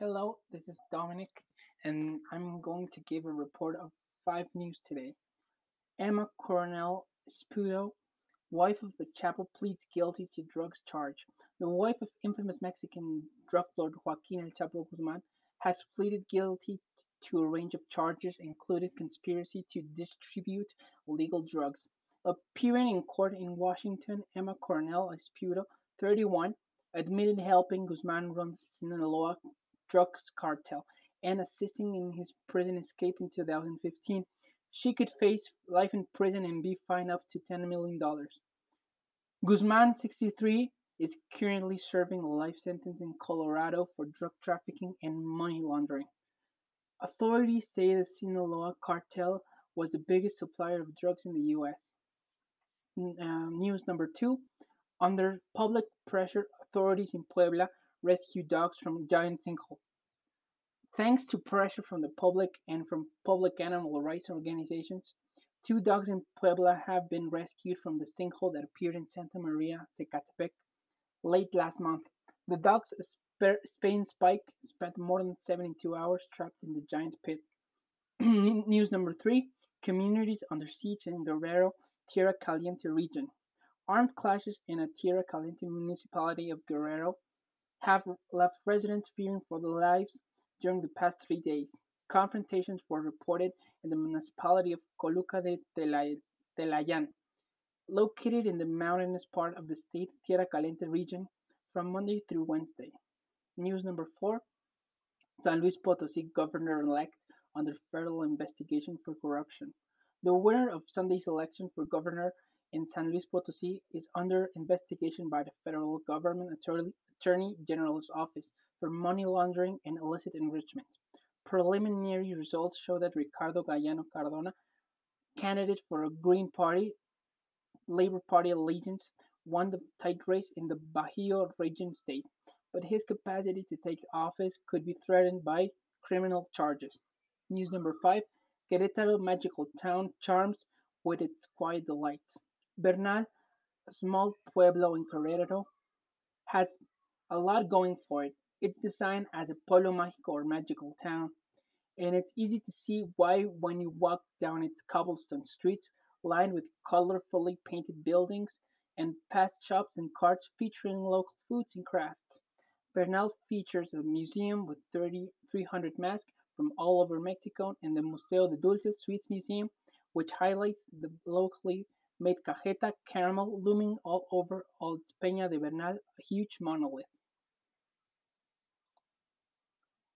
Hello, this is Dominic, and I'm going to give a report of five news today. Emma Coronel Aispuro, wife of the Chapo, pleads guilty to drugs charge. The wife of infamous Mexican drug lord Joaquin El Chapo Guzman has pleaded guilty to a range of charges, including conspiracy to distribute illegal drugs. Appearing in court in Washington, Emma Coronel Aispuro, 31, admitted helping Guzman run the Sinaloa drugs cartel and assisting in his prison escape in 2015. She could face life in prison and be fined up to $10 million. Guzman, 63, is currently serving a life sentence in Colorado for drug trafficking and money laundering. Authorities say the Sinaloa cartel was the biggest supplier of drugs in the U.S. Uh, news number two under public pressure, authorities in Puebla rescue dogs from giant sinkhole. Thanks to pressure from the public and from public animal rights organizations, two dogs in Puebla have been rescued from the sinkhole that appeared in Santa Maria, Zacatepec, late last month. The dogs, Spain Spike, spent more than 72 hours trapped in the giant pit. News number three communities under siege in Guerrero, Tierra Caliente region. Armed clashes in a Tierra Caliente municipality of Guerrero have left residents fearing for their lives during the past three days. Confrontations were reported in the municipality of Coyuca de Catalán, located in the mountainous part of the state Tierra Caliente region from Monday through Wednesday. News number four San Luis Potosi governor elect under federal investigation for corruption. The winner of Sunday's election for governor in San Luis Potosi is under investigation by the federal government attorney, Attorney General's Office for money laundering and illicit enrichment. Preliminary results show that Ricardo Gallardo Cardona, candidate for a Green Party, Labor Party allegiance, won the tight race in the Bajío region state, but his capacity to take office could be threatened by criminal charges. News number five Querétaro magical town charms with its quiet delights. Bernal, a small pueblo in Querétaro, has a lot going for it. It's designed as a pueblo mágico or magical town, and it's easy to see why when you walk down its cobblestone streets lined with colorfully painted buildings and past shops and carts featuring local foods and crafts. Bernal features a museum with 3,300 masks from all over Mexico and the Museo de Dulces Sweets Museum, which highlights the locally made cajeta caramel looming all over Old Peña de Bernal, a huge monolith.